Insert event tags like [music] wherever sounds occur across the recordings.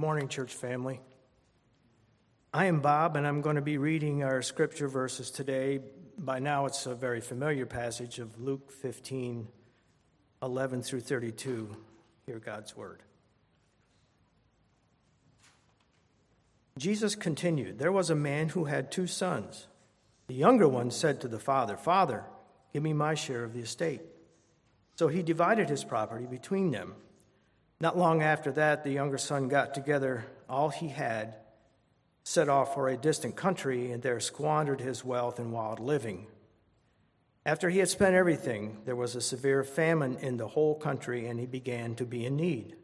Good morning, church family. I am Bob, and I'm going to be reading our scripture verses today. By now, it's a very familiar passage of Luke 15 11 through 32. Hear God's word. Jesus continued There was a man who had two sons. The younger one said to the father, Father, give me my share of the estate. So he divided his property between them. Not long after that, the younger son got together all he had, set off for a distant country, and there squandered his wealth in wild living. After he had spent everything, there was a severe famine in the whole country, and he began to be in need.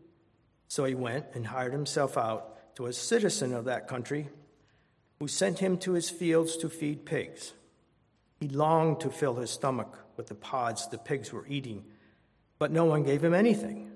So he went and hired himself out to a citizen of that country, who sent him to his fields to feed pigs. He longed to fill his stomach with the pods the pigs were eating, but no one gave him anything.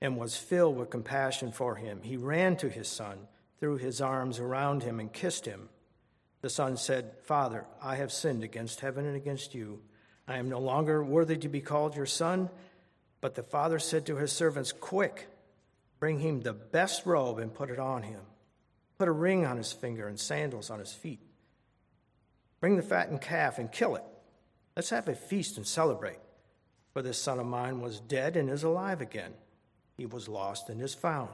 and was filled with compassion for him. He ran to his son, threw his arms around him, and kissed him. The son said, Father, I have sinned against heaven and against you. I am no longer worthy to be called your son. But the father said to his servants, Quick, bring him the best robe and put it on him. Put a ring on his finger and sandals on his feet. Bring the fattened calf and kill it. Let's have a feast and celebrate. For this son of mine was dead and is alive again he was lost and is found.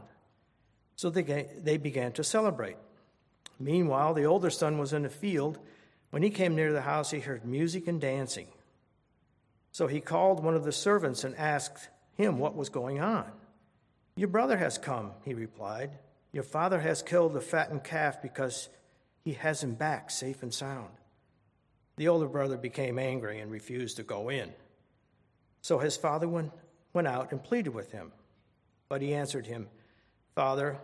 So they, they began to celebrate. Meanwhile, the older son was in the field. When he came near the house, he heard music and dancing. So he called one of the servants and asked him what was going on. Your brother has come, he replied. Your father has killed the fattened calf because he has him back safe and sound. The older brother became angry and refused to go in. So his father went, went out and pleaded with him. But he answered him, Father,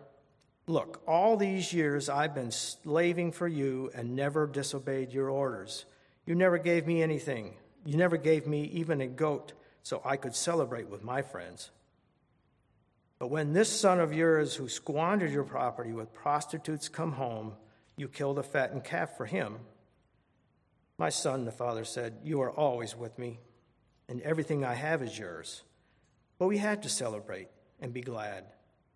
look, all these years I've been slaving for you and never disobeyed your orders. You never gave me anything. You never gave me even a goat so I could celebrate with my friends. But when this son of yours who squandered your property with prostitutes come home, you killed a fattened calf for him. My son, the father said, You are always with me, and everything I have is yours. But we had to celebrate and be glad,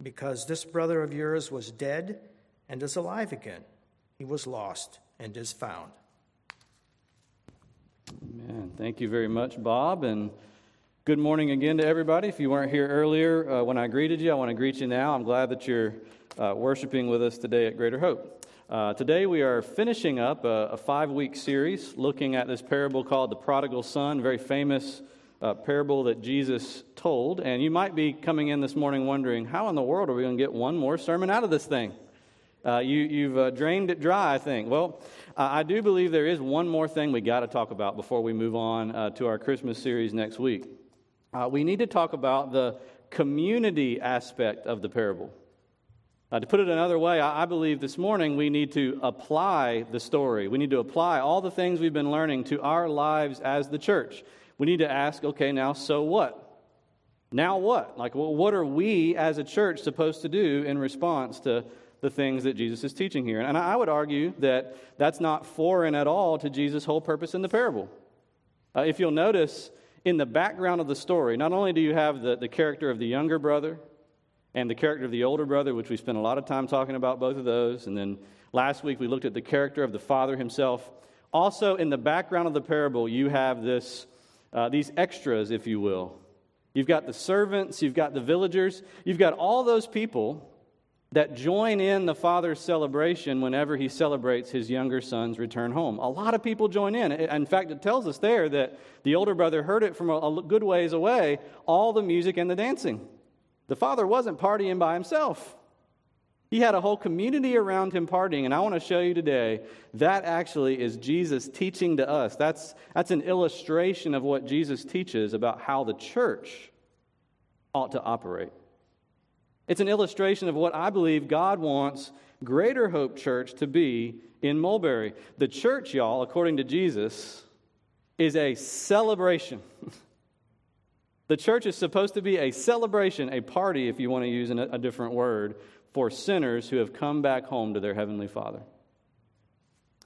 because this brother of yours was dead and is alive again. He was lost and is found. Amen. Thank you very much, Bob. And good morning again to everybody. If you weren't here earlier uh, when I greeted you, I want to greet you now. I'm glad that you're uh, worshiping with us today at Greater Hope. Uh, today we are finishing up a, a five week series looking at this parable called the prodigal son, very famous uh, parable that Jesus told. And you might be coming in this morning wondering, how in the world are we going to get one more sermon out of this thing? Uh, you, have uh, drained it dry, I think. Well, I do believe there is one more thing we got to talk about before we move on uh, to our Christmas series next week. Uh, we need to talk about the community aspect of the parable. Uh, to put it another way, I, I believe this morning we need to apply the story. We need to apply all the things we've been learning to our lives as the church we need to ask okay, now, so what? Now what? Like, well, what are we as a church supposed to do in response to the things that Jesus is teaching here? And I would argue that that's not foreign at all to Jesus' whole purpose in the parable. Uh, if you'll notice, in the background of the story, not only do you have the, the character of the younger brother and the character of the older brother, which we spent a lot of time talking about both of those, and then last week we looked at the character of the father himself. Also, in the background of the parable, you have this uh, these extras, if you will. You've got the servants, you've got the villagers, you've got all those people that join in the father's celebration whenever he celebrates his younger son's return home. A lot of people join in. In fact, it tells us there that the older brother heard it from a good ways away all the music and the dancing. The father wasn't partying by himself. He had a whole community around him partying, and I want to show you today that actually is Jesus teaching to us. That's, that's an illustration of what Jesus teaches about how the church ought to operate. It's an illustration of what I believe God wants Greater Hope Church to be in Mulberry. The church, y'all, according to Jesus, is a celebration. [laughs] the church is supposed to be a celebration, a party, if you want to use a different word, for sinners who have come back home to their Heavenly Father.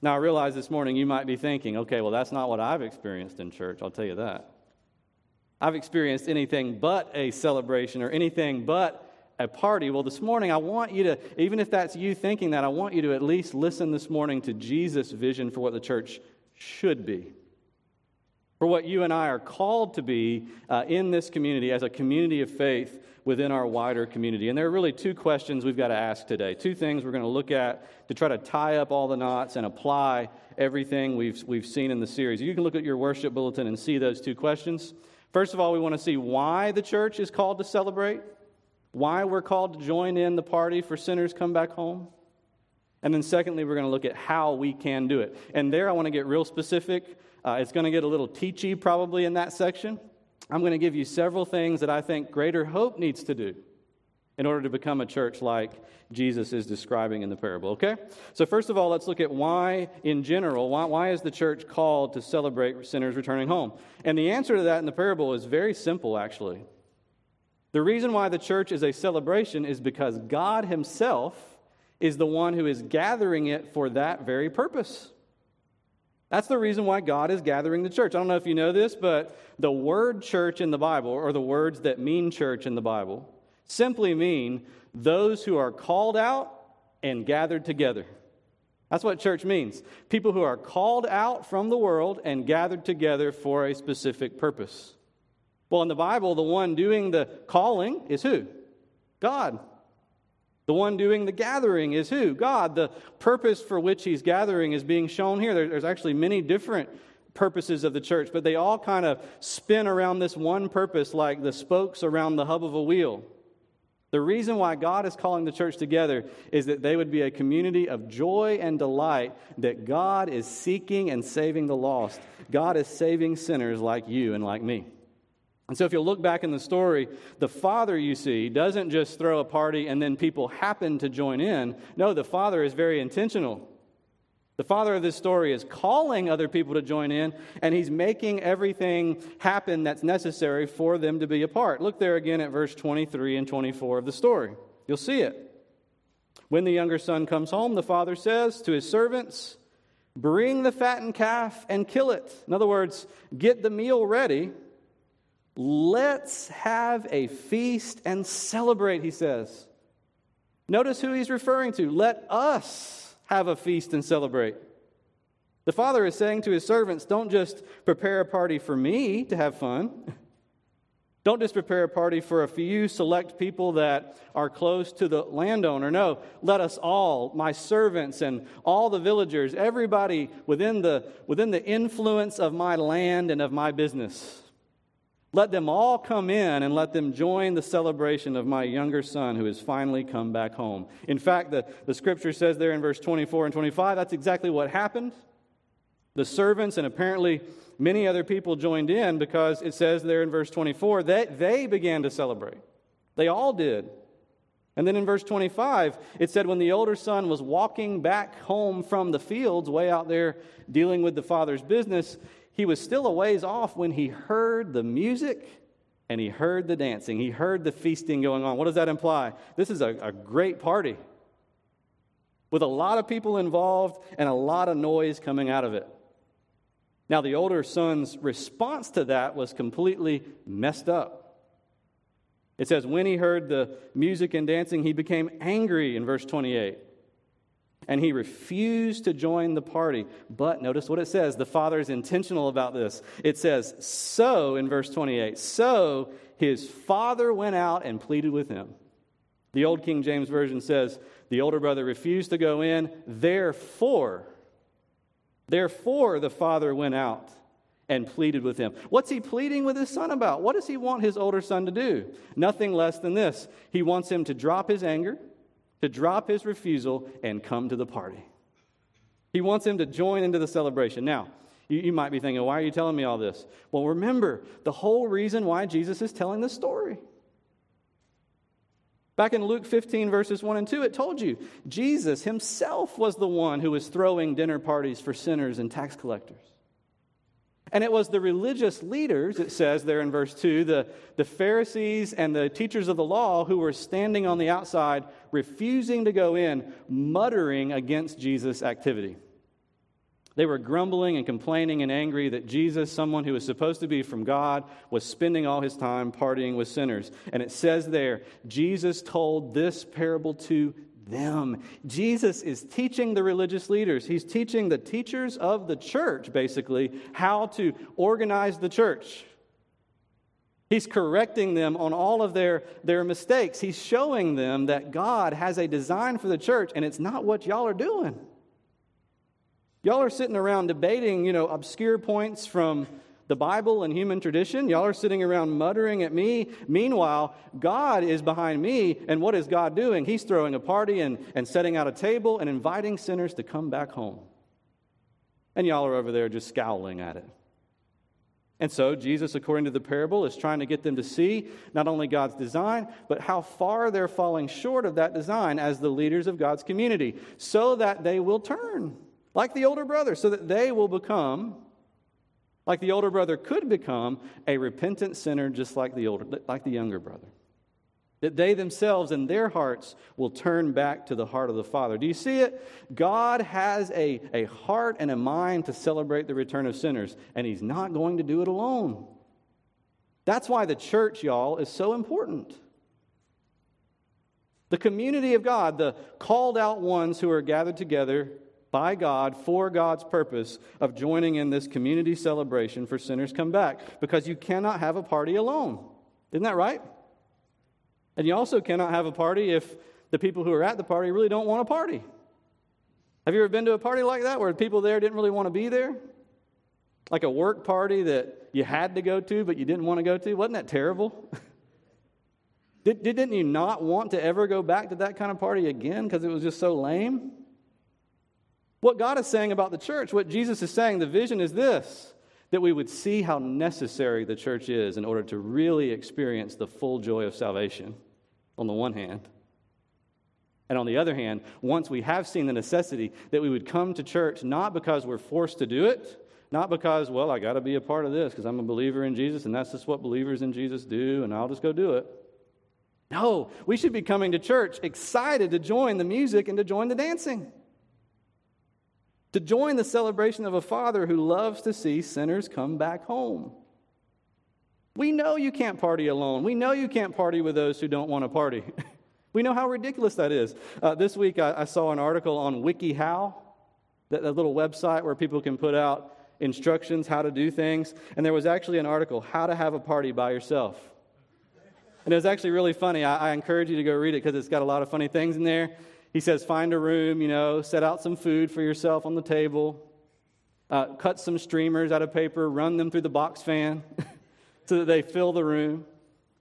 Now, I realize this morning you might be thinking, okay, well, that's not what I've experienced in church, I'll tell you that. I've experienced anything but a celebration or anything but a party. Well, this morning, I want you to, even if that's you thinking that, I want you to at least listen this morning to Jesus' vision for what the church should be. For what you and I are called to be uh, in this community as a community of faith within our wider community. And there are really two questions we've got to ask today. Two things we're going to look at to try to tie up all the knots and apply everything we've, we've seen in the series. You can look at your worship bulletin and see those two questions. First of all, we want to see why the church is called to celebrate, why we're called to join in the party for sinners come back home. And then, secondly, we're going to look at how we can do it. And there, I want to get real specific. Uh, it's going to get a little teachy probably in that section. I'm going to give you several things that I think Greater Hope needs to do in order to become a church like Jesus is describing in the parable, okay? So, first of all, let's look at why, in general, why, why is the church called to celebrate sinners returning home? And the answer to that in the parable is very simple, actually. The reason why the church is a celebration is because God Himself is the one who is gathering it for that very purpose. That's the reason why God is gathering the church. I don't know if you know this, but the word church in the Bible, or the words that mean church in the Bible, simply mean those who are called out and gathered together. That's what church means. People who are called out from the world and gathered together for a specific purpose. Well, in the Bible, the one doing the calling is who? God. The one doing the gathering is who? God. The purpose for which he's gathering is being shown here. There's actually many different purposes of the church, but they all kind of spin around this one purpose like the spokes around the hub of a wheel. The reason why God is calling the church together is that they would be a community of joy and delight that God is seeking and saving the lost. God is saving sinners like you and like me. And so, if you look back in the story, the father, you see, doesn't just throw a party and then people happen to join in. No, the father is very intentional. The father of this story is calling other people to join in, and he's making everything happen that's necessary for them to be a part. Look there again at verse 23 and 24 of the story. You'll see it. When the younger son comes home, the father says to his servants, Bring the fattened calf and kill it. In other words, get the meal ready Let's have a feast and celebrate, he says. Notice who he's referring to. Let us have a feast and celebrate. The father is saying to his servants, Don't just prepare a party for me to have fun. [laughs] Don't just prepare a party for a few select people that are close to the landowner. No, let us all, my servants and all the villagers, everybody within the, within the influence of my land and of my business, let them all come in and let them join the celebration of my younger son who has finally come back home. In fact, the, the scripture says there in verse 24 and 25, that's exactly what happened. The servants and apparently many other people joined in because it says there in verse 24 that they began to celebrate. They all did. And then in verse 25, it said, When the older son was walking back home from the fields, way out there dealing with the father's business, he was still a ways off when he heard the music and he heard the dancing. He heard the feasting going on. What does that imply? This is a, a great party with a lot of people involved and a lot of noise coming out of it. Now, the older son's response to that was completely messed up. It says, when he heard the music and dancing, he became angry in verse 28 and he refused to join the party. But notice what it says. The father is intentional about this. It says, So, in verse 28, so his father went out and pleaded with him. The Old King James Version says, The older brother refused to go in, therefore, therefore the father went out and pleaded with him. What's he pleading with his son about? What does he want his older son to do? Nothing less than this. He wants him to drop his anger to drop his refusal and come to the party. He wants him to join into the celebration. Now, you, you, might be thinking, why are you telling me all this? Well, remember the whole reason why Jesus is telling this story. Back in Luke 15, verses 1 and 2, it told you Jesus himself was the one who was throwing dinner parties for sinners and tax collectors. And it was the religious leaders, it says there in verse 2, the, the Pharisees and the teachers of the law who were standing on the outside, refusing to go in, muttering against Jesus' activity. They were grumbling and complaining and angry that Jesus, someone who was supposed to be from God, was spending all his time partying with sinners. And it says there, Jesus told this parable to them. Jesus is teaching the religious leaders. He's teaching the teachers of the church, basically, how to organize the church. He's correcting them on all of their, their mistakes. He's showing them that God has a design for the church, and it's not what y'all are doing. Y'all are sitting around debating, you know, obscure points from the Bible and human tradition. Y'all are sitting around muttering at me. Meanwhile, God is behind me, and what is God doing? He's throwing a party and, and setting out a table and inviting sinners to come back home. And y'all are over there just scowling at it. And so, Jesus, according to the parable, is trying to get them to see not only God's design, but how far they're falling short of that design as the leaders of God's community, so that they will turn like the older brother, so that they will become, like the older brother could become, a repentant sinner just like the, older, like the younger brother. That they themselves and their hearts will turn back to the heart of the Father. Do you see it? God has a, a heart and a mind to celebrate the return of sinners, and He's not going to do it alone. That's why the church, y'all, is so important. The community of God, the called out ones who are gathered together by God for God's purpose of joining in this community celebration for sinners come back because you cannot have a party alone. Isn't that right? And you also cannot have a party if the people who are at the party really don't want a party. Have you ever been to a party like that where people there didn't really want to be there? Like a work party that you had to go to but you didn't want to go to? Wasn't that terrible? [laughs] Did, didn't you not want to ever go back to that kind of party again because it was just so lame? What God is saying about the church, what Jesus is saying, the vision is this that we would see how necessary the church is in order to really experience the full joy of salvation, on the one hand. And on the other hand, once we have seen the necessity, that we would come to church not because we're forced to do it, not because, well, I got to be a part of this because I'm a believer in Jesus and that's just what believers in Jesus do and I'll just go do it. No, we should be coming to church excited to join the music and to join the dancing to join the celebration of a father who loves to see sinners come back home. We know you can't party alone. We know you can't party with those who don't want to party. [laughs] we know how ridiculous that is. Uh, this week I, I, saw an article on WikiHow, that, that little website where people can put out instructions how to do things. And there was actually an article, How to Have a Party by Yourself. And it was actually really funny. I, I encourage you to go read it because it's got a lot of funny things in there. He says, find a room, you know, set out some food for yourself on the table, uh, cut some streamers out of paper, run them through the box fan [laughs] so that they fill the room.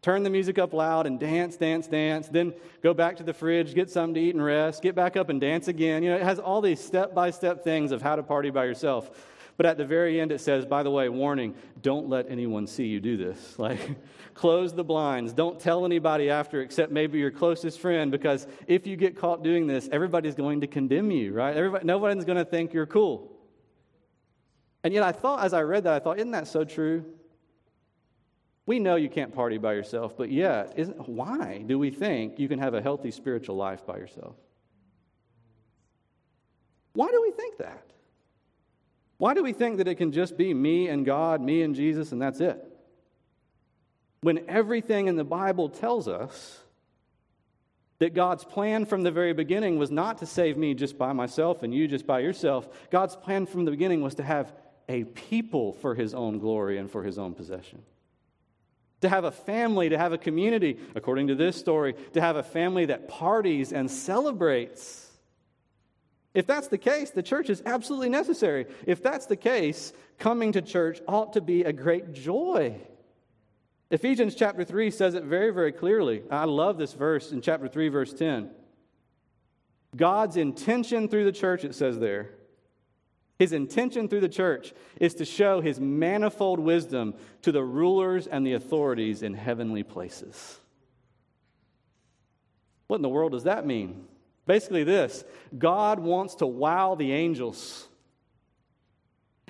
Turn the music up loud and dance, dance, dance. Then go back to the fridge, get something to eat and rest. Get back up and dance again. You know, it has all these step by step things of how to party by yourself. But at the very end, it says, by the way, warning, don't let anyone see you do this. [laughs] Like, close the blinds. Don't tell anybody after except maybe your closest friend, because if you get caught doing this, everybody's going to condemn you, right? Everybody, nobody's going to think you're cool. And yet, I thought, as I read that, I thought, isn't that so true? We know you can't party by yourself, but yet, isn't, why do we think you can have a healthy spiritual life by yourself? Why do we think that? Why do we think that it can just be me and God, me and Jesus, and that's it? When everything in the Bible tells us that God's plan from the very beginning was not to save me just by myself and you just by yourself. God's plan from the beginning was to have a people for his own glory and for his own possession. To have a family, to have a community, according to this story, to have a family that parties and celebrates. If that's the case, the church is absolutely necessary. If that's the case, coming to church ought to be a great joy. Ephesians chapter 3 says it very, very clearly. I love this verse in chapter 3, verse 10. God's intention through the church, it says there, his intention through the church is to show his manifold wisdom to the rulers and the authorities in heavenly places. What in the world does that mean? Basically, this God wants to wow the angels.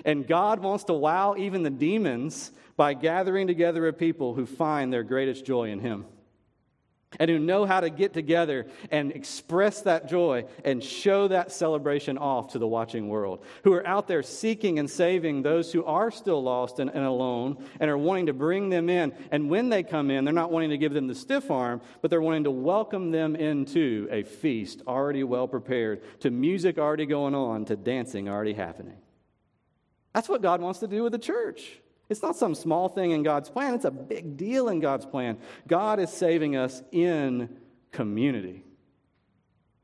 And God wants to wow even the demons by gathering together a people who find their greatest joy in Him and who know how to get together and express that joy and show that celebration off to the watching world, who are out there seeking and saving those who are still lost and, and, alone and are wanting to bring them in. And when they come in, they're not wanting to give them the stiff arm, but they're wanting to welcome them into a feast already well prepared, to music already going on, to dancing already happening. That's what God wants to do with the church. It's not some small thing in God's plan, it's a big deal in God's plan. God is saving us in community.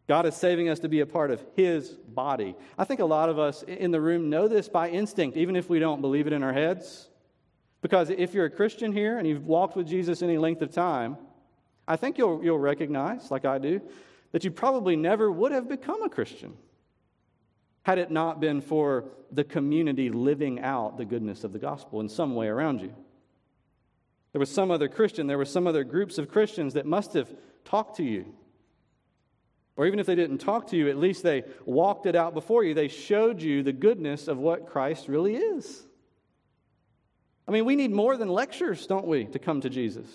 God is saving us to be a part of His body. I think a lot of us in the room know this by instinct, even if we don't believe it in our heads. Because if you're a Christian here and you've walked with Jesus any length of time, I think you'll, you'll recognize, like I do, that you probably never would have become a Christian had it not been for the community living out the goodness of the gospel in some way around you. There was some other Christian, there were some other groups of Christians that must have talked to you. Or even if they didn't talk to you, at least they walked it out before you. They showed you the goodness of what Christ really is. I mean, we need more than lectures, don't we, to come to Jesus?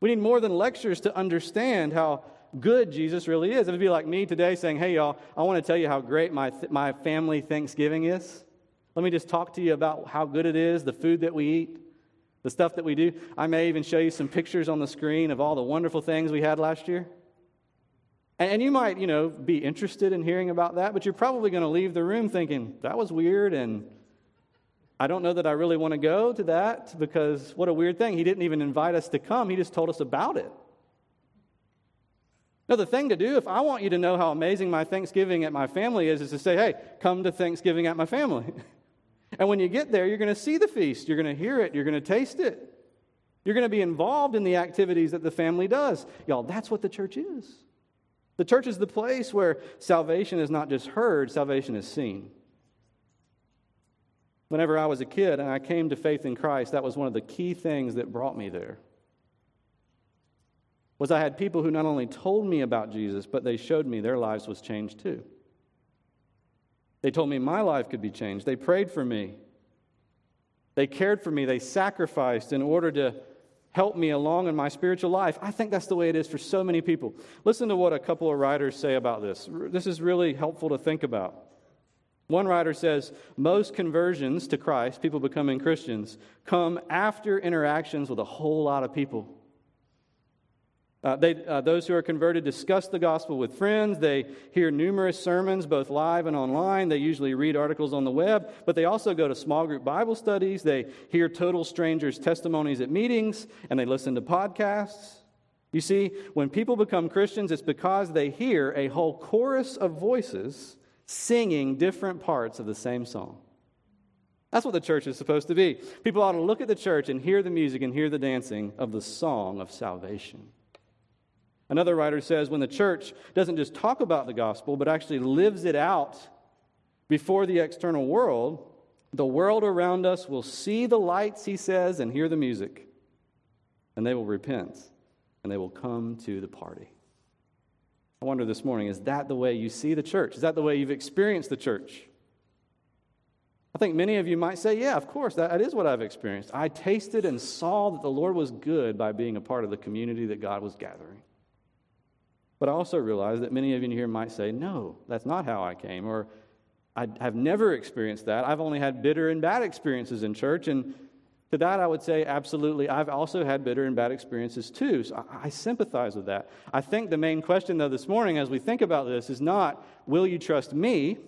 We need more than lectures to understand how good Jesus really is. It would be like me today saying, Hey, y'all, I want to tell you how great my, th- my family Thanksgiving is. Let me just talk to you about how good it is, the food that we eat, the stuff that we do. I may even show you some pictures on the screen of all the wonderful things we had last year. And, and you might, you know, be interested in hearing about that, but you're probably going to leave the room thinking, That was weird, and I don't know that I really want to go to that because what a weird thing. He didn't even invite us to come, he just told us about it. No, the thing to do, if I want you to know how amazing my Thanksgiving at my family is, is to say, hey, come to Thanksgiving at my family. [laughs] and when you get there, you're going to see the feast, you're going to hear it, you're going to taste it. You're going to be involved in the activities that the family does. Y'all, that's what the church is. The church is the place where salvation is not just heard, salvation is seen. Whenever I was a kid and I came to faith in Christ, that was one of the key things that brought me there was I had people who not only told me about Jesus, but they showed me their lives was changed too. They told me my life could be changed. They prayed for me. They cared for me. They sacrificed in order to help me along in my spiritual life. I think that's the way it is for so many people. Listen to what a couple of writers say about this. This is really helpful to think about. One writer says most conversions to Christ, people becoming Christians, come after interactions with a whole lot of people. Uh, they, uh, those who are converted discuss the gospel with friends. They hear numerous sermons, both live and online. They usually read articles on the web, but they also go to small group Bible studies. They hear total strangers' testimonies at meetings, and they listen to podcasts. You see, when people become Christians, it's because they hear a whole chorus of voices singing different parts of the same song. That's what the church is supposed to be. People ought to look at the church and hear the music and hear the dancing of the song of salvation. Another writer says when the church doesn't just talk about the gospel, but actually lives it out before the external world, the world around us will see the lights, he says, and hear the music. And they will repent and they will come to the party. I wonder this morning is that the way you see the church? Is that the way you've experienced the church? I think many of you might say, Yeah, of course, that, that is what I've experienced. I tasted and saw that the Lord was good by being a part of the community that God was gathering. But I also realize that many of you here might say, no, that's not how I came, or I have never experienced that. I've only had bitter and bad experiences in church. And to that, I would say, absolutely, I've also had bitter and bad experiences too. So I, I sympathize with that. I think the main question, though, this morning as we think about this is not, will you trust me?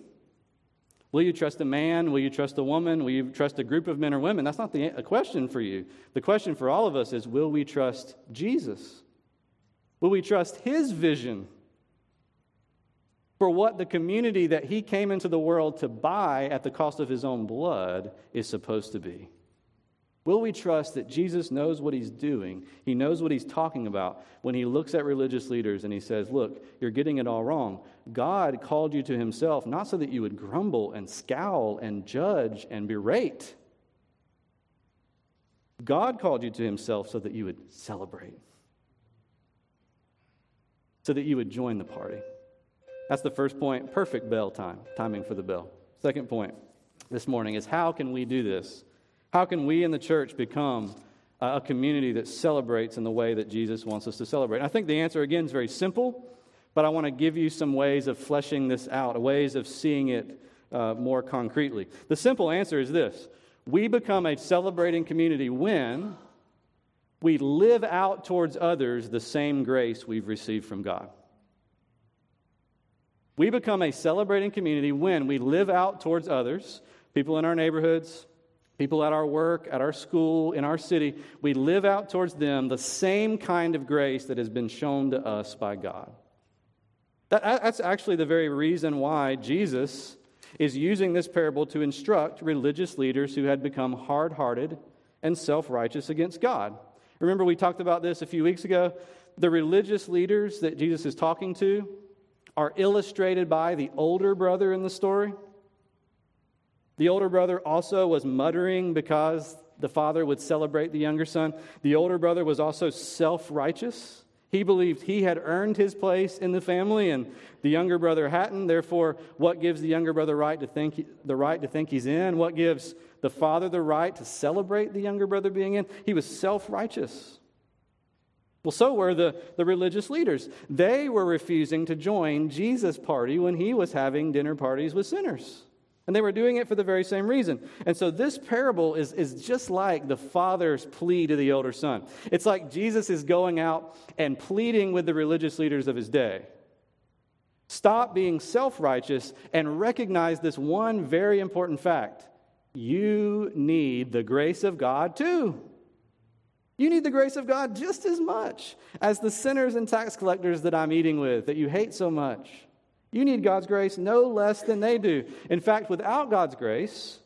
Will you trust a man? Will you trust a woman? Will you trust a group of men or women? That's not the question for you. The question for all of us is, will we trust Jesus? Will we trust His vision for what the community that He came into the world to buy at the cost of His own blood is supposed to be? Will we trust that Jesus knows what he's doing? He knows what he's talking about when he looks at religious leaders and he says, Look, you're getting it all wrong. God called you to himself not so that you would grumble and scowl and judge and berate. God called you to himself so that you would celebrate. So that you would join the party. That's the first point. Perfect bell time, timing for the bell. Second point this morning is how can we do this? How can we in the church become a community that celebrates in the way that Jesus wants us to celebrate? And I think the answer, again, is very simple, but I want to give you some ways of fleshing this out, ways of seeing it uh, more concretely. The simple answer is this we become a celebrating community when we live out towards others the same grace we've received from God. We become a celebrating community when we live out towards others, people in our neighborhoods, people at our work, at our school, in our city. We live out towards them the same kind of grace that has been shown to us by God. That, that's actually the very reason why Jesus is using this parable to instruct religious leaders who had become hard hearted and self righteous against God. Remember, we talked about this a few weeks ago. The religious leaders that Jesus is talking to are illustrated by the older brother in the story. The older brother also was muttering because the father would celebrate the younger son. The older brother was also self righteous. He believed he had earned his place in the family and the younger brother hadn't. Therefore, what gives the younger brother right to think, the right to think he's in? What gives the father the right to celebrate the younger brother being in? He was self righteous. Well, so were the, the religious leaders. They were refusing to join Jesus' party when he was having dinner parties with sinners. And they were doing it for the very same reason. And so this parable is, is just like the father's plea to the older son. It's like Jesus is going out and pleading with the religious leaders of his day. Stop being self righteous and recognize this one very important fact you need the grace of God too. You need the grace of God just as much as the sinners and tax collectors that I'm eating with that you hate so much. You need God's grace no less than they do. In fact, without God's grace,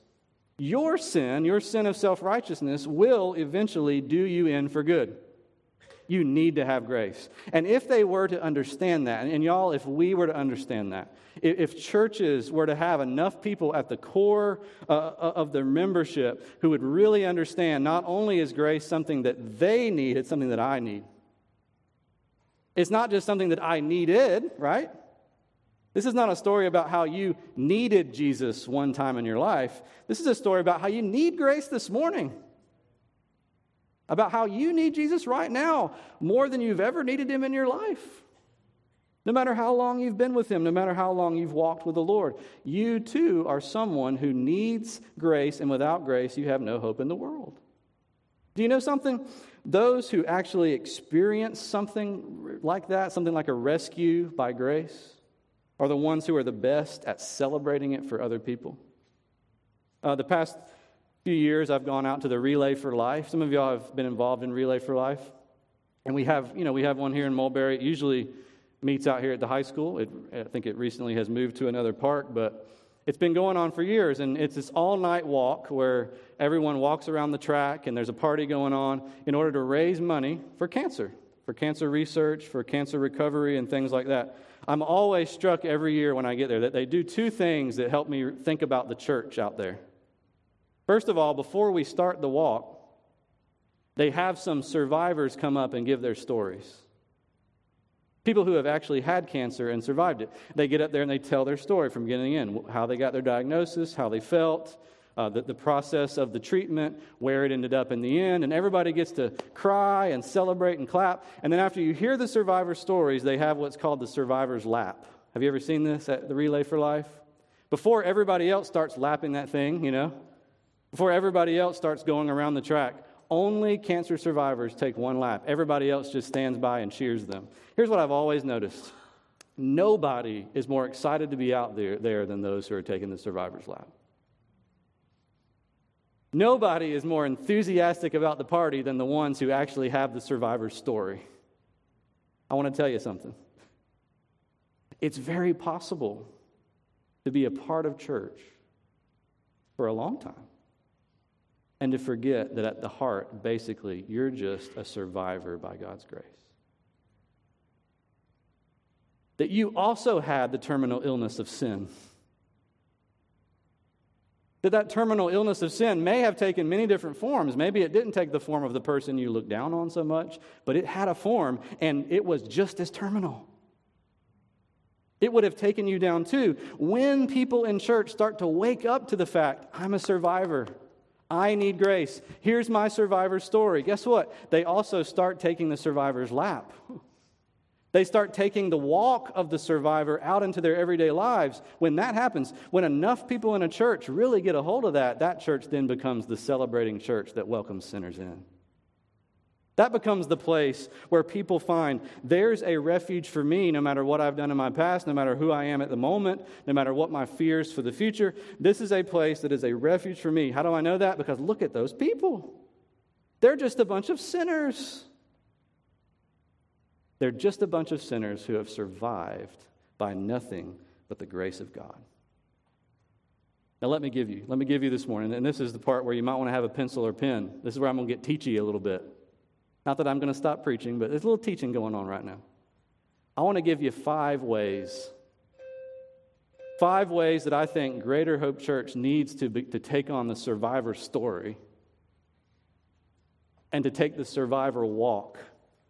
your sin, your sin of self righteousness, will eventually do you in for good. You need to have grace. And if they were to understand that, and y'all, if we were to understand that, if churches were to have enough people at the core uh, uh, of their membership who would really understand not only is grace something that they need, it's something that I need. It's not just something that I needed, right? This is not a story about how you needed Jesus one time in your life. This is a story about how you need grace this morning. About how you need Jesus right now more than you've ever needed him in your life. No matter how long you've been with him, no matter how long you've walked with the Lord, you too are someone who needs grace, and without grace, you have no hope in the world. Do you know something? Those who actually experience something like that, something like a rescue by grace, are the ones who are the best at celebrating it for other people. Uh, the past few years, I've gone out to the Relay for Life. Some of y'all have been involved in Relay for Life. And we have, you know, we have one here in Mulberry. It usually meets out here at the high school. It, I think it recently has moved to another park, but it's been going on for years. And it's this all night walk where everyone walks around the track and there's a party going on in order to raise money for cancer, for cancer research, for cancer recovery, and things like that. I'm always struck every year when I get there that they do two things that help me think about the church out there. First of all, before we start the walk, they have some survivors come up and give their stories. People who have actually had cancer and survived it. They get up there and they tell their story from beginning in how they got their diagnosis, how they felt, uh, the, the process of the treatment, where it ended up in the end, and everybody gets to cry and celebrate and clap. And then after you hear the survivor stories, they have what's called the survivor's lap. Have you ever seen this at the Relay for Life? Before everybody else starts lapping that thing, you know, before everybody else starts going around the track, only cancer survivors take one lap. Everybody else just stands by and cheers them. Here's what I've always noticed nobody is more excited to be out there, there than those who are taking the survivor's lap. Nobody is more enthusiastic about the party than the ones who actually have the survivor's story. I want to tell you something. It's very possible to be a part of church for a long time and to forget that at the heart, basically, you're just a survivor by God's grace. That you also had the terminal illness of sin that that terminal illness of sin may have taken many different forms. Maybe it didn't take the form of the person you look down on so much, but it had a form and it was just as terminal. It would have taken you down too. When people in church start to wake up to the fact, I'm a survivor, I need grace, here's my survivor story, guess what? They also start taking the survivor's lap. They start taking the walk of the survivor out into their everyday lives. When that happens, when enough people in a church really get a hold of that, that church then becomes the celebrating church that welcomes sinners in. That becomes the place where people find there's a refuge for me no matter what I've done in my past, no matter who I am at the moment, no matter what my fears for the future. This is a place that is a refuge for me. How do I know that? Because look at those people. They're just a bunch of sinners. They're just a bunch of sinners who have survived by nothing but the grace of God. Now, let me give you, let me give you this morning, and this is the part where you might want to have a pencil or pen. This is where I'm going to get teachy a little bit. Not that I'm going to stop preaching, but there's a little teaching going on right now. I want to give you five ways. Five ways that I think Greater Hope Church needs to, be, to take on the survivor story and to take the survivor walk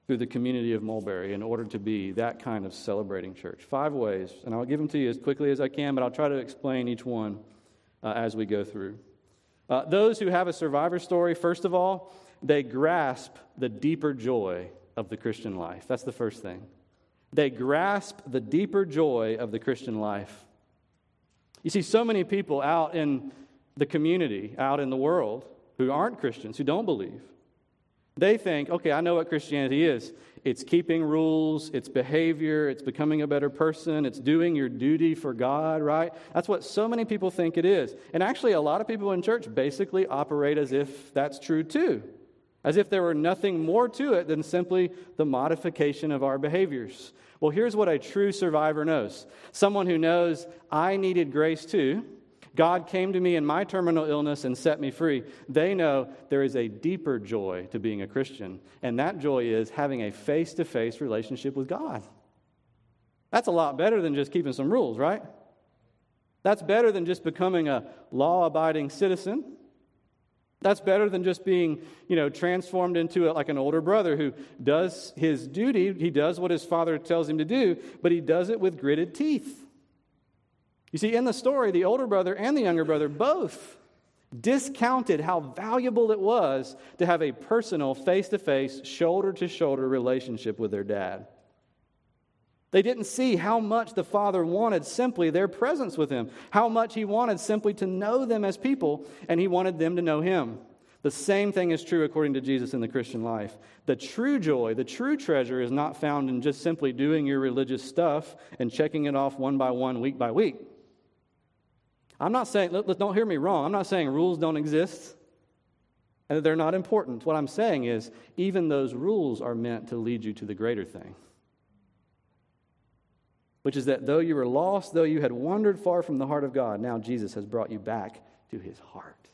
through the community of Mulberry in order to be that kind of celebrating church. Five ways, and I'll give them to you as quickly as I can, but I'll try to explain each one uh, as we go through. Uh, those who have a survivor story, first of all, they grasp the deeper joy of the Christian life. That's the first thing. They grasp the deeper joy of the Christian life. You see, so many people out in the community, out in the world, who aren't Christians, who don't believe, they think, okay, I know what Christianity is. It's keeping rules, it's behavior, it's becoming a better person, it's doing your duty for God, right? That's what so many people think it is. And actually, a lot of people in church basically operate as if that's true too as if there were nothing more to it than simply the modification of our behaviors. Well, here's what a true survivor knows someone who knows I needed grace too. God came to me in my terminal illness and set me free. They know there is a deeper joy to being a Christian, and that joy is having a face to face relationship with God. That's a lot better than just keeping some rules, right? That's better than just becoming a law abiding citizen. That's better than just being, you know, transformed into a, like an older brother who does his duty. He does what his father tells him to do, but he does it with gritted teeth. You see, in the story, the older brother and the younger brother both discounted how valuable it was to have a personal, face to face, shoulder to shoulder relationship with their dad. They didn't see how much the Father wanted simply their presence with Him, how much He wanted simply to know them as people, and He wanted them to know Him. The same thing is true according to Jesus in the Christian life. The true joy, the true treasure is not found in just simply doing your religious stuff and checking it off one by one, week by week. I'm not saying, don't hear me wrong, I'm not saying rules don't exist and that they're not important. What I'm saying is, even those rules are meant to lead you to the greater thing which is that though you were lost, though you had wandered far from the heart of God, now Jesus has brought you back to his heart.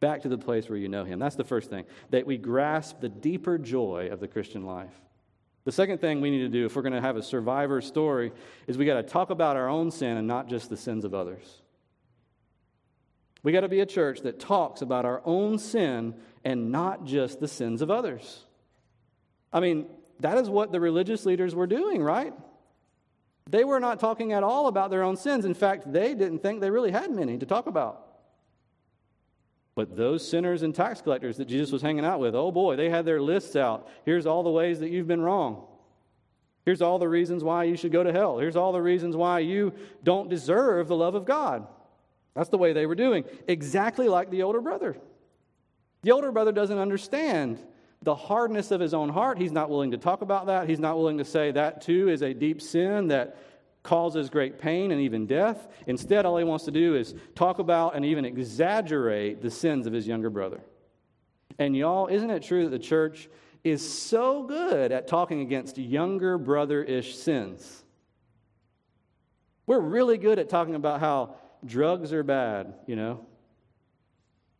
Back to the place where you know him. That's the first thing, that we grasp the deeper joy of the Christian life. The second thing we need to do if we're going to have a survivor story is we got to talk about our own sin and not just the sins of others. We got to be a church that talks about our own sin and not just the sins of others. I mean, that is what the religious leaders were doing, right? They were not talking at all about their own sins. In fact, they didn't think they really had many to talk about. But those sinners and tax collectors that Jesus was hanging out with, oh boy, they had their lists out. Here's all the ways that you've been wrong. Here's all the reasons why you should go to hell. Here's all the reasons why you don't deserve the love of God. That's the way they were doing, exactly like the older brother. The older brother doesn't understand the hardness of his own heart. He's not willing to talk about that. He's not willing to say that too is a deep sin that causes great pain and even death. Instead, all he wants to do is talk about and even exaggerate the sins of his younger brother. And y'all, isn't it true that the church is so good at talking against younger brother ish sins? We're really good at talking about how drugs are bad, you know,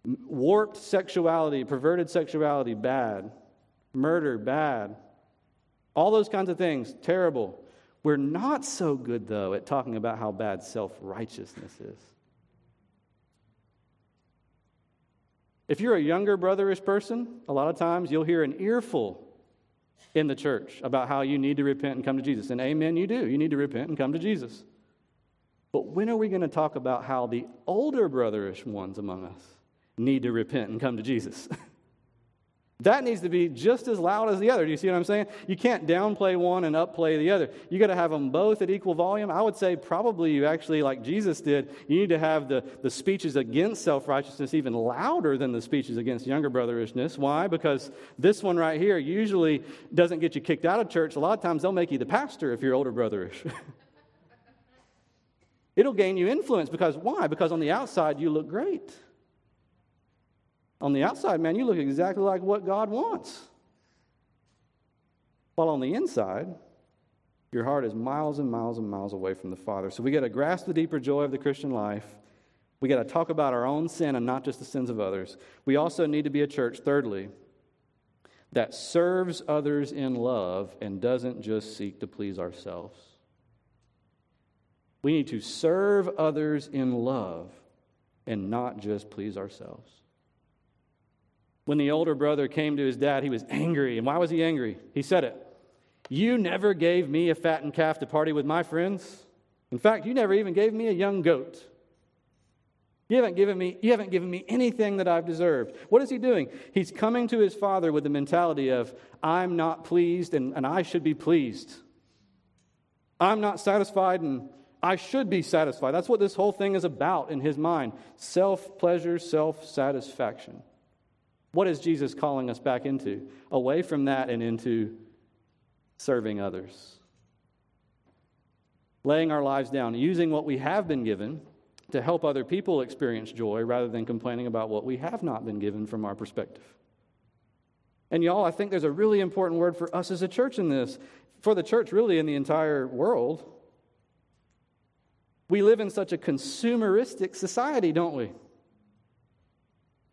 Warped sexuality, perverted sexuality, bad. Murder, bad. All those kinds of things, terrible. We're not so good, though, at talking about how bad self righteousness is. If you're a younger brotherish person, a lot of times you'll hear an earful in the church about how you need to repent and come to Jesus. And amen, you do. You need to repent and come to Jesus. But when are we going to talk about how the older brotherish ones among us need to repent and come to Jesus? [laughs] That needs to be just as loud as the other. Do you see what I'm saying? You can't downplay one and upplay the other. You got to have them both at equal volume. I would say probably you actually, like Jesus did, you need to have the, the speeches against self righteousness even louder than the speeches against younger brotherishness. Why? Because this one right here usually doesn't get you kicked out of church. A lot of times they'll make you the pastor if you're older brotherish. [laughs] It'll gain you influence because why? Because on the outside you look great. On the outside, man, you look exactly like what God wants. While on the inside, your heart is miles and miles and miles away from the Father. So we got to grasp the deeper joy of the Christian life. We got to talk about our own sin and not just the sins of others. We also need to be a church, thirdly, that serves others in love and doesn't just seek to please ourselves. We need to serve others in love and not just please ourselves. When the older brother came to his dad, he was angry. And why was he angry? He said it You never gave me a fattened calf to party with my friends. In fact, you never even gave me a young goat. You haven't given me, you haven't given me anything that I've deserved. What is he doing? He's coming to his father with the mentality of, I'm not pleased and, and I should be pleased. I'm not satisfied and I should be satisfied. That's what this whole thing is about in his mind self pleasure, self satisfaction. What is Jesus calling us back into? Away from that and into serving others. Laying our lives down, using what we have been given to help other people experience joy rather than complaining about what we have not been given from our perspective. And y'all, I think there's a really important word for us as a church in this, for the church really in the entire world. We live in such a consumeristic society, don't we?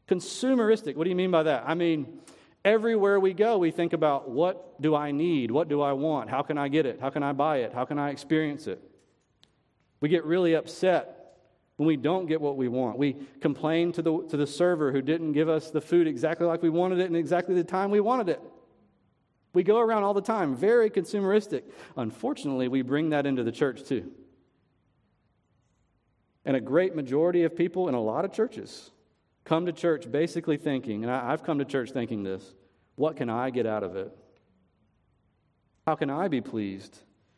Consumeristic. What do you mean by that? I mean, everywhere we go, we think about what do I need? What do I want? How can I get it? How can I buy it? How can I experience it? We get really upset when we don't get what we want. We complain to the, to the server who didn't give us the food exactly like we wanted it and exactly the time we wanted it. We go around all the time, very consumeristic. Unfortunately, we bring that into the church too. And a great majority of people in a lot of churches come to church basically thinking, and I, have come to church thinking this what can I get out of it? How can I be pleased?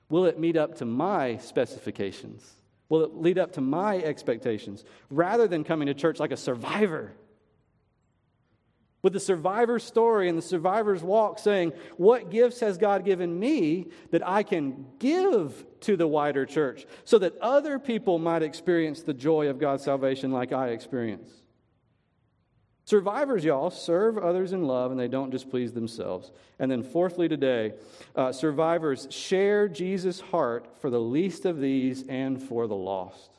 Will it meet up to my specifications? Will it lead up to my expectations? Rather than coming to church like a survivor. With the survivor's story and the survivor's walk saying, What gifts has God given me that I can give to the wider church so that other people might experience the joy of God's salvation like I experience? Survivors, y'all, serve others in love and they don't displease themselves. And then, fourthly, today, uh, survivors share Jesus' heart for the least of these and for the lost.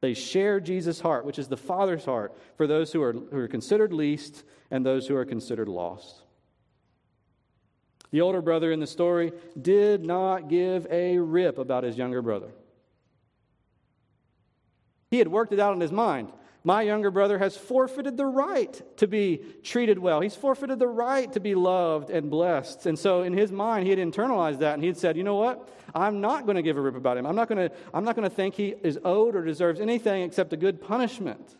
They share Jesus' heart, which is the Father's heart, for those who are, who are considered least and those who are considered lost. The older brother in the story did not give a rip about his younger brother. He had worked it out in his mind. My younger brother has forfeited the right to be treated well. He's forfeited the right to be loved and blessed. And so, in his mind, he had internalized that and he had said, You know what? I'm not going to give a rip about him. I'm not going to, I'm not going to think he is owed or deserves anything except a good punishment,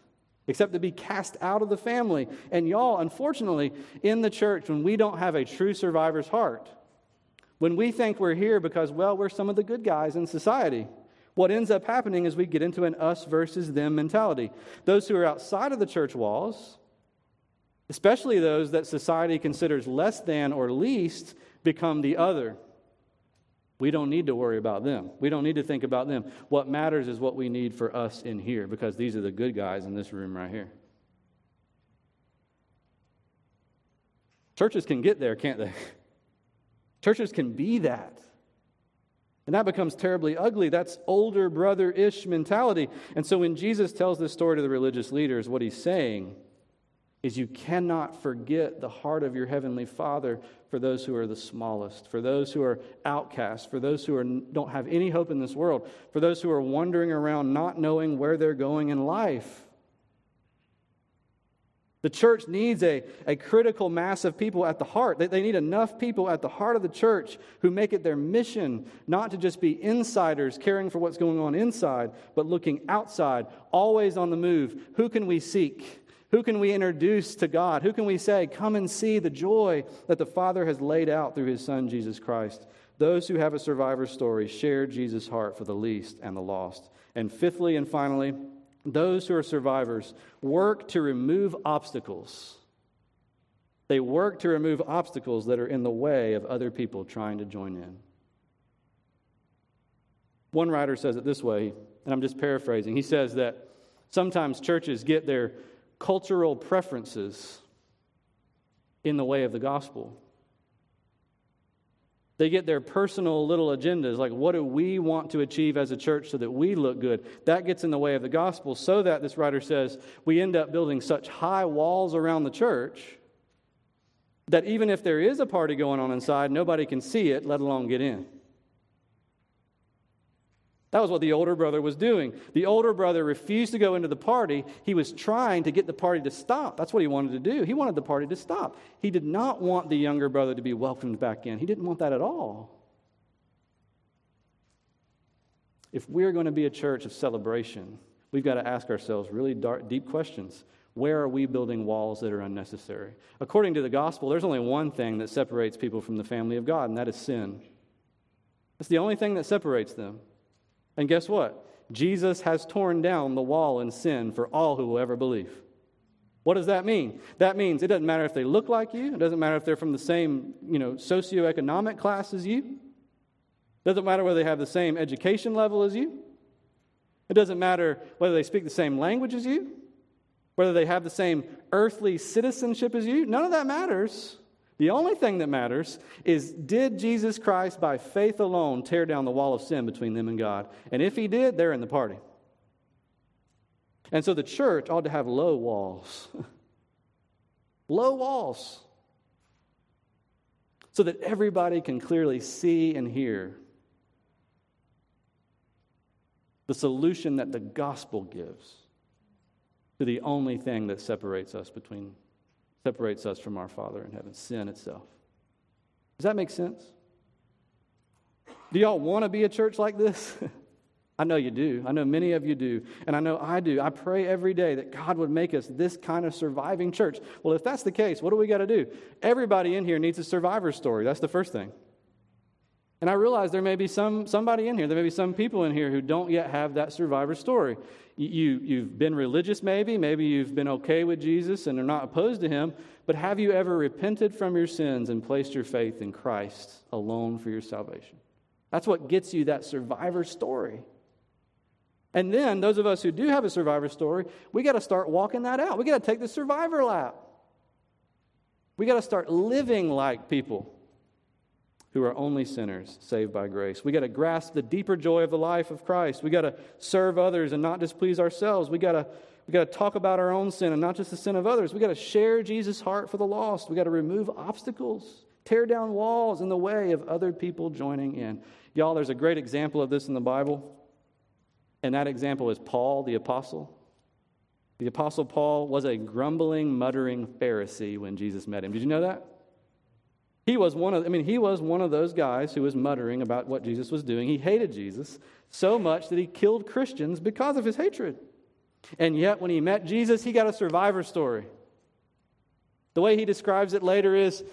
except to be cast out of the family. And y'all, unfortunately, in the church, when we don't have a true survivor's heart, when we think we're here because, well, we're some of the good guys in society, what ends up happening is we get into an us versus them mentality. Those who are outside of the church walls, especially those that society considers less than or least, become the other. We don't need to worry about them. We don't need to think about them. What matters is what we need for us in here because these are the good guys in this room right here. Churches can get there, can't they? [laughs] Churches can be that. And that becomes terribly ugly. That's older brother ish mentality. And so when Jesus tells this story to the religious leaders, what he's saying is you cannot forget the heart of your heavenly Father for those who are the smallest, for those who are outcasts, for those who are, don't have any hope in this world, for those who are wandering around not knowing where they're going in life. The church needs a, a critical mass of people at the heart. They, they need enough people at the heart of the church who make it their mission not to just be insiders caring for what's going on inside, but looking outside, always on the move. Who can we seek? Who can we introduce to God? Who can we say, Come and see the joy that the Father has laid out through his Son, Jesus Christ? Those who have a survivor story share Jesus' heart for the least and the lost. And fifthly and finally, those who are survivors work to remove obstacles. They work to remove obstacles that are in the way of other people trying to join in. One writer says it this way, and I'm just paraphrasing. He says that sometimes churches get their cultural preferences in the way of the gospel. They get their personal little agendas, like what do we want to achieve as a church so that we look good? That gets in the way of the gospel, so that, this writer says, we end up building such high walls around the church that even if there is a party going on inside, nobody can see it, let alone get in. That was what the older brother was doing. The older brother refused to go into the party. He was trying to get the party to stop. That's what he wanted to do. He wanted the party to stop. He did not want the younger brother to be welcomed back in. He didn't want that at all. If we're going to be a church of celebration, we've got to ask ourselves really dark, deep questions. Where are we building walls that are unnecessary? According to the gospel, there's only one thing that separates people from the family of God, and that is sin. That's the only thing that separates them. And guess what? Jesus has torn down the wall in sin for all who will ever believe. What does that mean? That means it doesn't matter if they look like you, it doesn't matter if they're from the same, you know, socioeconomic class as you. It doesn't matter whether they have the same education level as you. It doesn't matter whether they speak the same language as you, whether they have the same earthly citizenship as you. None of that matters. The only thing that matters is did Jesus Christ, by faith alone, tear down the wall of sin between them and God? And if he did, they're in the party. And so the church ought to have low walls. [laughs] low walls. So that everybody can clearly see and hear the solution that the gospel gives to the only thing that separates us between separates us from our Father in heaven sin itself. Does that make sense? Do y'all want to be a church like this? [laughs] I know you do. I know many of you do. And I know I do. I pray every day that God would make us this kind of surviving church. Well, if that's the case, what do we got to do? Everybody in here needs a survivor story. That's the first thing. And I realize there may be some, somebody in here, there may be some people in here who don't yet have that survivor story. You, you've been religious, maybe. Maybe you've been okay with Jesus and are not opposed to him. But have you ever repented from your sins and placed your faith in Christ alone for your salvation? That's what gets you that survivor story. And then, those of us who do have a survivor story, we got to start walking that out. We got to take the survivor lap. We got to start living like people who are only sinners saved by grace. We got to grasp the deeper joy of the life of Christ. We got to serve others and not displease ourselves. We got to we got to talk about our own sin and not just the sin of others. We got to share Jesus' heart for the lost. We got to remove obstacles, tear down walls in the way of other people joining in. Y'all, there's a great example of this in the Bible, and that example is Paul the apostle. The apostle Paul was a grumbling, muttering Pharisee when Jesus met him. Did you know that? He was one of, I mean, he was one of those guys who was muttering about what Jesus was doing. He hated Jesus so much that he killed Christians because of his hatred. And yet, when he met Jesus, he got a survivor story. The way he describes it later is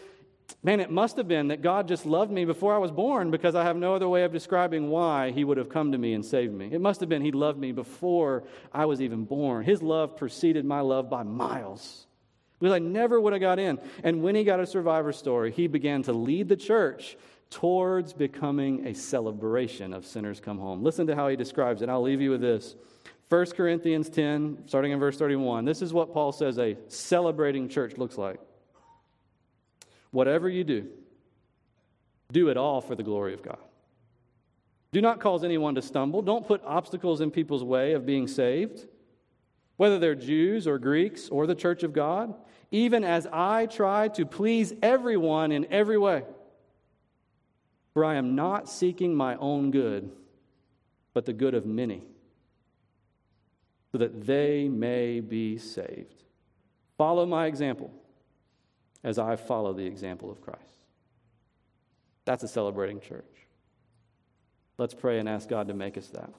man, it must have been that God just loved me before I was born because I have no other way of describing why he would have come to me and saved me. It must have been he loved me before I was even born. His love preceded my love by miles. Because I never would have got in. And when he got a survivor story, he began to lead the church towards becoming a celebration of sinners come home. Listen to how he describes it. I'll leave you with this. 1 Corinthians 10, starting in verse 31. This is what Paul says a celebrating church looks like. Whatever you do, do it all for the glory of God. Do not cause anyone to stumble. Don't put obstacles in people's way of being saved, whether they're Jews or Greeks or the church of God even as I try to please everyone in every way. For I am not seeking my own good, but the good of many, so that they may be saved. Follow my example as I follow the example of Christ. That's a celebrating church. Let's pray and ask God to make us that.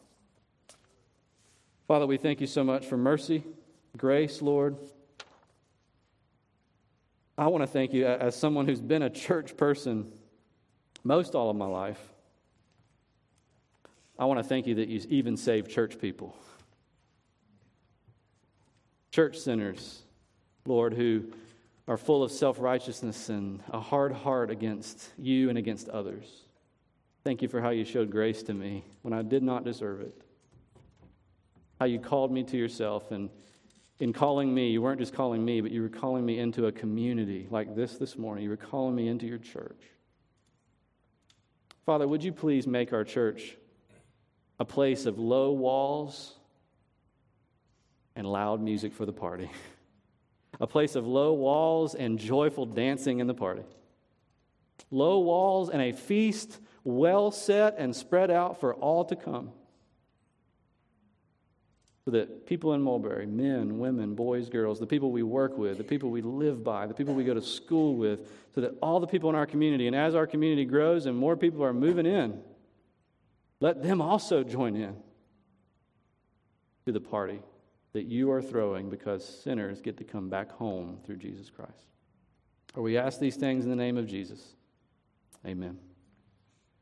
Father, we thank you so much for mercy, grace, Lord. I want to thank you as someone who's been a church person most all of my life. I want to thank you that you even saved church people, church sinners, Lord, who are full of self righteousness and a hard heart against you and against others. Thank you for how you showed grace to me when I did not deserve it. How you called me to yourself. And in calling me, you weren't just calling me, but you were calling me into a community like this this morning. You were calling me into your church. Father, would you please make our church a place of low walls and loud music for the party? [laughs] a place of low walls and joyful dancing in the party. Low walls and a feast well set and spread out for all to come. So that people in Mulberry, men, women, boys, girls, the people we work with, the people we live by, the people we go to school with, so that all the people in our community, and as our community grows and more people are moving in, let them also join in to the party that you are throwing because sinners get to come back home through Jesus Christ. For we ask these things in the name of Jesus. Amen.